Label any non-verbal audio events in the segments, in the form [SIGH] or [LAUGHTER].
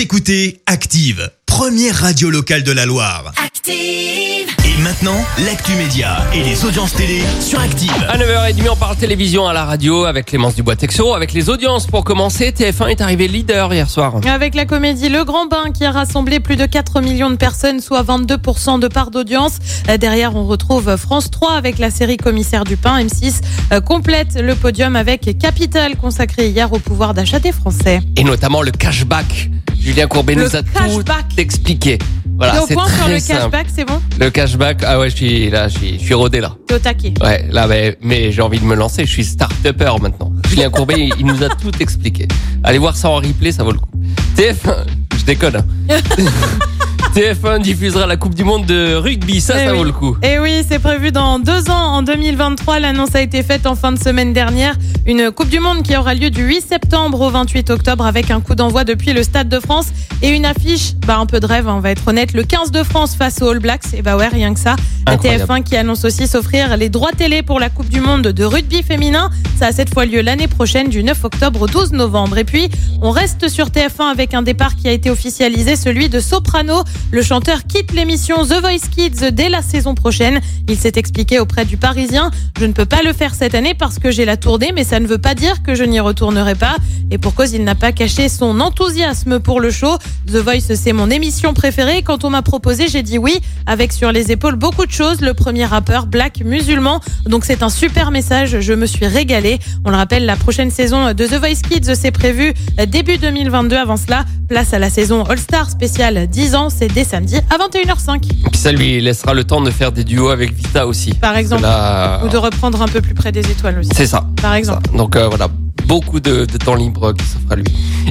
Vous écoutez Active, première radio locale de la Loire. Active. Et maintenant, l'actu média et les audiences télé sur Active. À 9h30, on parle télévision à la radio avec Clémence Dubois-Texoro, avec les audiences. Pour commencer, TF1 est arrivé leader hier soir. Avec la comédie Le Grand Bain qui a rassemblé plus de 4 millions de personnes, soit 22% de part d'audience. Euh, Derrière, on retrouve France 3 avec la série Commissaire du Pain. M6 euh, complète le podium avec Capital consacré hier au pouvoir d'achat des Français. Et notamment le cashback. Julien Courbet nous a tout expliqué. Voilà, T'es au c'est point sur le simple. cashback, c'est bon Le cashback, ah ouais, je suis là, je suis, je suis rodé là. T'es au taquet. Ouais, là, mais, mais j'ai envie de me lancer. Je suis start-upper maintenant. Julien Courbet, il, [LAUGHS] il nous a tout expliqué. Allez voir ça en replay, ça vaut le coup. TF1, je déconne. hein. [LAUGHS] TF1 diffusera la Coupe du Monde de rugby, ça, Eh ça oui. vaut le coup. Et oui, c'est prévu dans deux ans, en 2023. L'annonce a été faite en fin de semaine dernière. Une Coupe du Monde qui aura lieu du 8 septembre au 28 octobre avec un coup d'envoi depuis le Stade de France et une affiche, bah un peu de rêve, hein, on va être honnête, le 15 de France face aux All Blacks. Et bah ouais, rien que ça. La Incroyable. TF1 qui annonce aussi s'offrir les droits télé pour la Coupe du Monde de rugby féminin. Ça a cette fois lieu l'année prochaine du 9 octobre au 12 novembre. Et puis, on reste sur TF1 avec un départ qui a été officialisé, celui de Soprano. Le chanteur quitte l'émission The Voice Kids dès la saison prochaine. Il s'est expliqué auprès du Parisien. Je ne peux pas le faire cette année parce que j'ai la tournée, mais ça ne veut pas dire que je n'y retournerai pas. Et pour cause, il n'a pas caché son enthousiasme pour le show. The Voice, c'est mon émission préférée. Quand on m'a proposé, j'ai dit oui, avec sur les épaules beaucoup de choses. Le premier rappeur, black, musulman. Donc c'est un super message. Je me suis régalée. On le rappelle, la prochaine saison de The Voice Kids, c'est prévu début 2022. Avant cela, place à la saison All-Star spéciale 10 ans. Dès samedi à 21h05. Puis ça lui laissera le temps de faire des duos avec Vita aussi. Par exemple. Là, Ou de reprendre un peu plus près des étoiles aussi. c'est ça. Par exemple. Ça. Donc euh, voilà, beaucoup de, temps libre qui s'offre lui.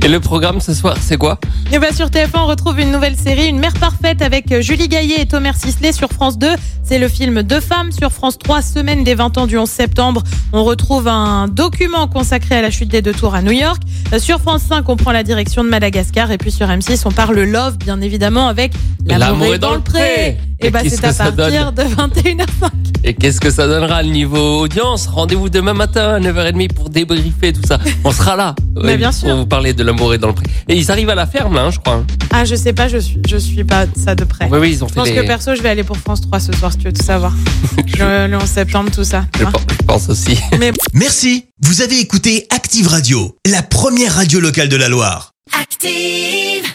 Et le programme ce soir, c'est quoi? Et bien sur TF1, on retrouve une nouvelle série, Une mère parfaite avec Julie Gaillet et Thomas Sisley sur France 2. C'est le film Deux femmes sur France 3, semaine des 20 ans du 11 septembre. On retrouve un document consacré à la chute des deux tours à New York. Euh, Sur France 5, on prend la direction de Madagascar. Et puis sur M6, on parle love, bien évidemment, avec L'amour est dans le pré. Et Et qu'est-ce c'est que à ça partir de 21h05. Et qu'est-ce que ça donnera le niveau audience? Rendez-vous demain matin à 9h30 pour débriefer tout ça. On sera là. Mais bien sûr. Pour vous parler de l'amour et dans le pré. Et ils arrivent à la ferme là, hein, je crois. hein. Ah, je sais pas, je suis, je suis pas ça de près. Oui, oui, ils ont Je fait pense les... que perso, je vais aller pour France 3 ce soir, si tu veux tout savoir. [LAUGHS] le, le 11 septembre, tout ça. je, pense, je pense aussi. Mais [LAUGHS] Merci. Vous avez écouté Active Radio, la première radio locale de la Loire. Active.